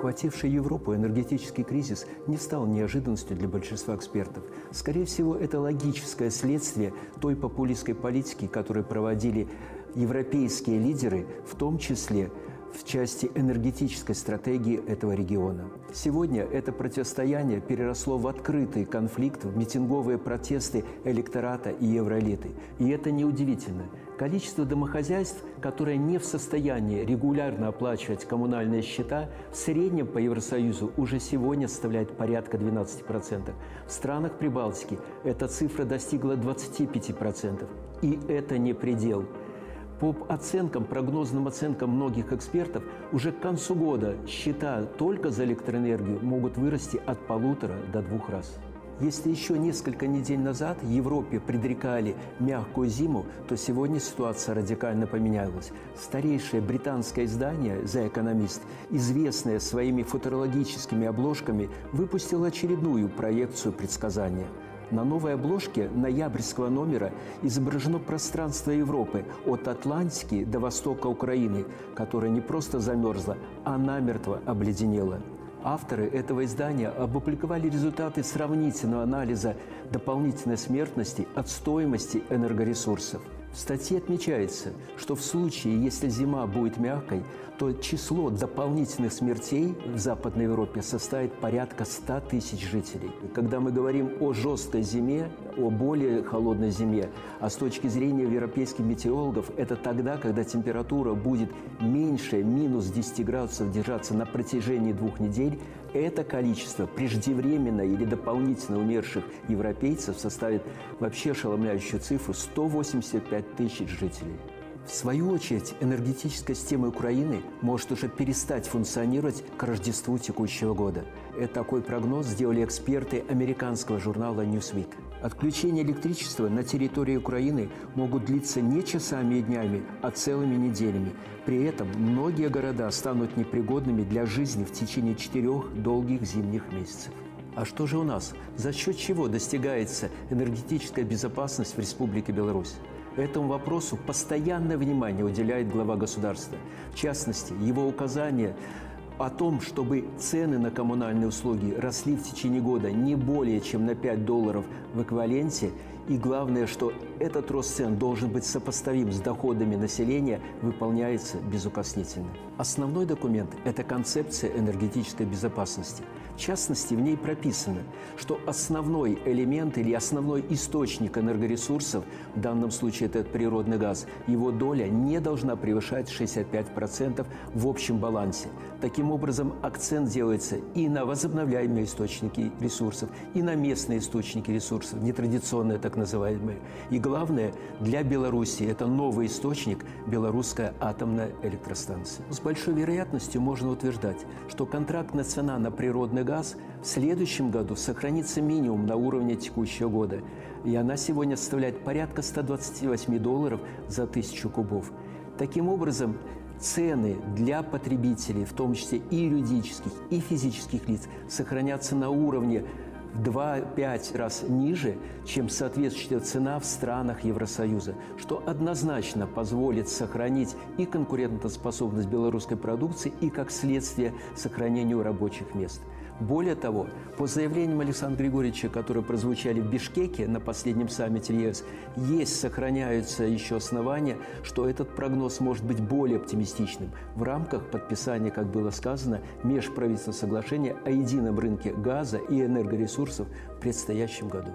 Охвативший Европу энергетический кризис не стал неожиданностью для большинства экспертов. Скорее всего, это логическое следствие той популистской политики, которую проводили европейские лидеры, в том числе в части энергетической стратегии этого региона. Сегодня это противостояние переросло в открытый конфликт, в митинговые протесты электората и евроэлиты. И это неудивительно. Количество домохозяйств, которые не в состоянии регулярно оплачивать коммунальные счета, в среднем по Евросоюзу уже сегодня составляет порядка 12%. В странах Прибалтики эта цифра достигла 25%. И это не предел. По оценкам, прогнозным оценкам многих экспертов, уже к концу года счета только за электроэнергию могут вырасти от полутора до двух раз. Если еще несколько недель назад Европе предрекали мягкую зиму, то сегодня ситуация радикально поменялась. Старейшее британское издание «The Economist», известное своими футурологическими обложками, выпустило очередную проекцию предсказания – на новой обложке ноябрьского номера изображено пространство Европы от Атлантики до востока Украины, которая не просто замерзла, а намертво обледенела. Авторы этого издания опубликовали результаты сравнительного анализа дополнительной смертности от стоимости энергоресурсов – в статье отмечается, что в случае, если зима будет мягкой, то число дополнительных смертей в Западной Европе составит порядка 100 тысяч жителей. Когда мы говорим о жесткой зиме, о более холодной зиме, а с точки зрения европейских метеорологов, это тогда, когда температура будет меньше минус 10 градусов держаться на протяжении двух недель, это количество преждевременно или дополнительно умерших европейцев составит вообще ошеломляющую цифру 185 тысяч жителей. В свою очередь, энергетическая система Украины может уже перестать функционировать к Рождеству текущего года. Это такой прогноз сделали эксперты американского журнала Newsweek. Отключение электричества на территории Украины могут длиться не часами и днями, а целыми неделями. При этом многие города станут непригодными для жизни в течение четырех долгих зимних месяцев. А что же у нас? За счет чего достигается энергетическая безопасность в Республике Беларусь? Этому вопросу постоянное внимание уделяет глава государства. В частности, его указания о том, чтобы цены на коммунальные услуги росли в течение года не более чем на 5 долларов в эквиваленте, и главное, что этот рост цен должен быть сопоставим с доходами населения, выполняется безукоснительно. Основной документ – это концепция энергетической безопасности. В частности, в ней прописано, что основной элемент или основной источник энергоресурсов, в данном случае это природный газ, его доля не должна превышать 65% в общем балансе. Таким образом, акцент делается и на возобновляемые источники ресурсов, и на местные источники ресурсов, нетрадиционные так называемые. И главное, для Беларуси это новый источник – белорусская атомная электростанция. С большой вероятностью можно утверждать, что контрактная цена на природный газ в следующем году сохранится минимум на уровне текущего года. И она сегодня составляет порядка 128 долларов за тысячу кубов. Таким образом, цены для потребителей, в том числе и юридических, и физических лиц, сохранятся на уровне в 2-5 раз ниже, чем соответствующая цена в странах Евросоюза, что однозначно позволит сохранить и конкурентоспособность белорусской продукции, и, как следствие, сохранению рабочих мест – более того, по заявлениям Александра Григорьевича, которые прозвучали в Бишкеке на последнем саммите ЕС, есть, сохраняются еще основания, что этот прогноз может быть более оптимистичным в рамках подписания, как было сказано, межправительственного соглашения о едином рынке газа и энергоресурсов в предстоящем году.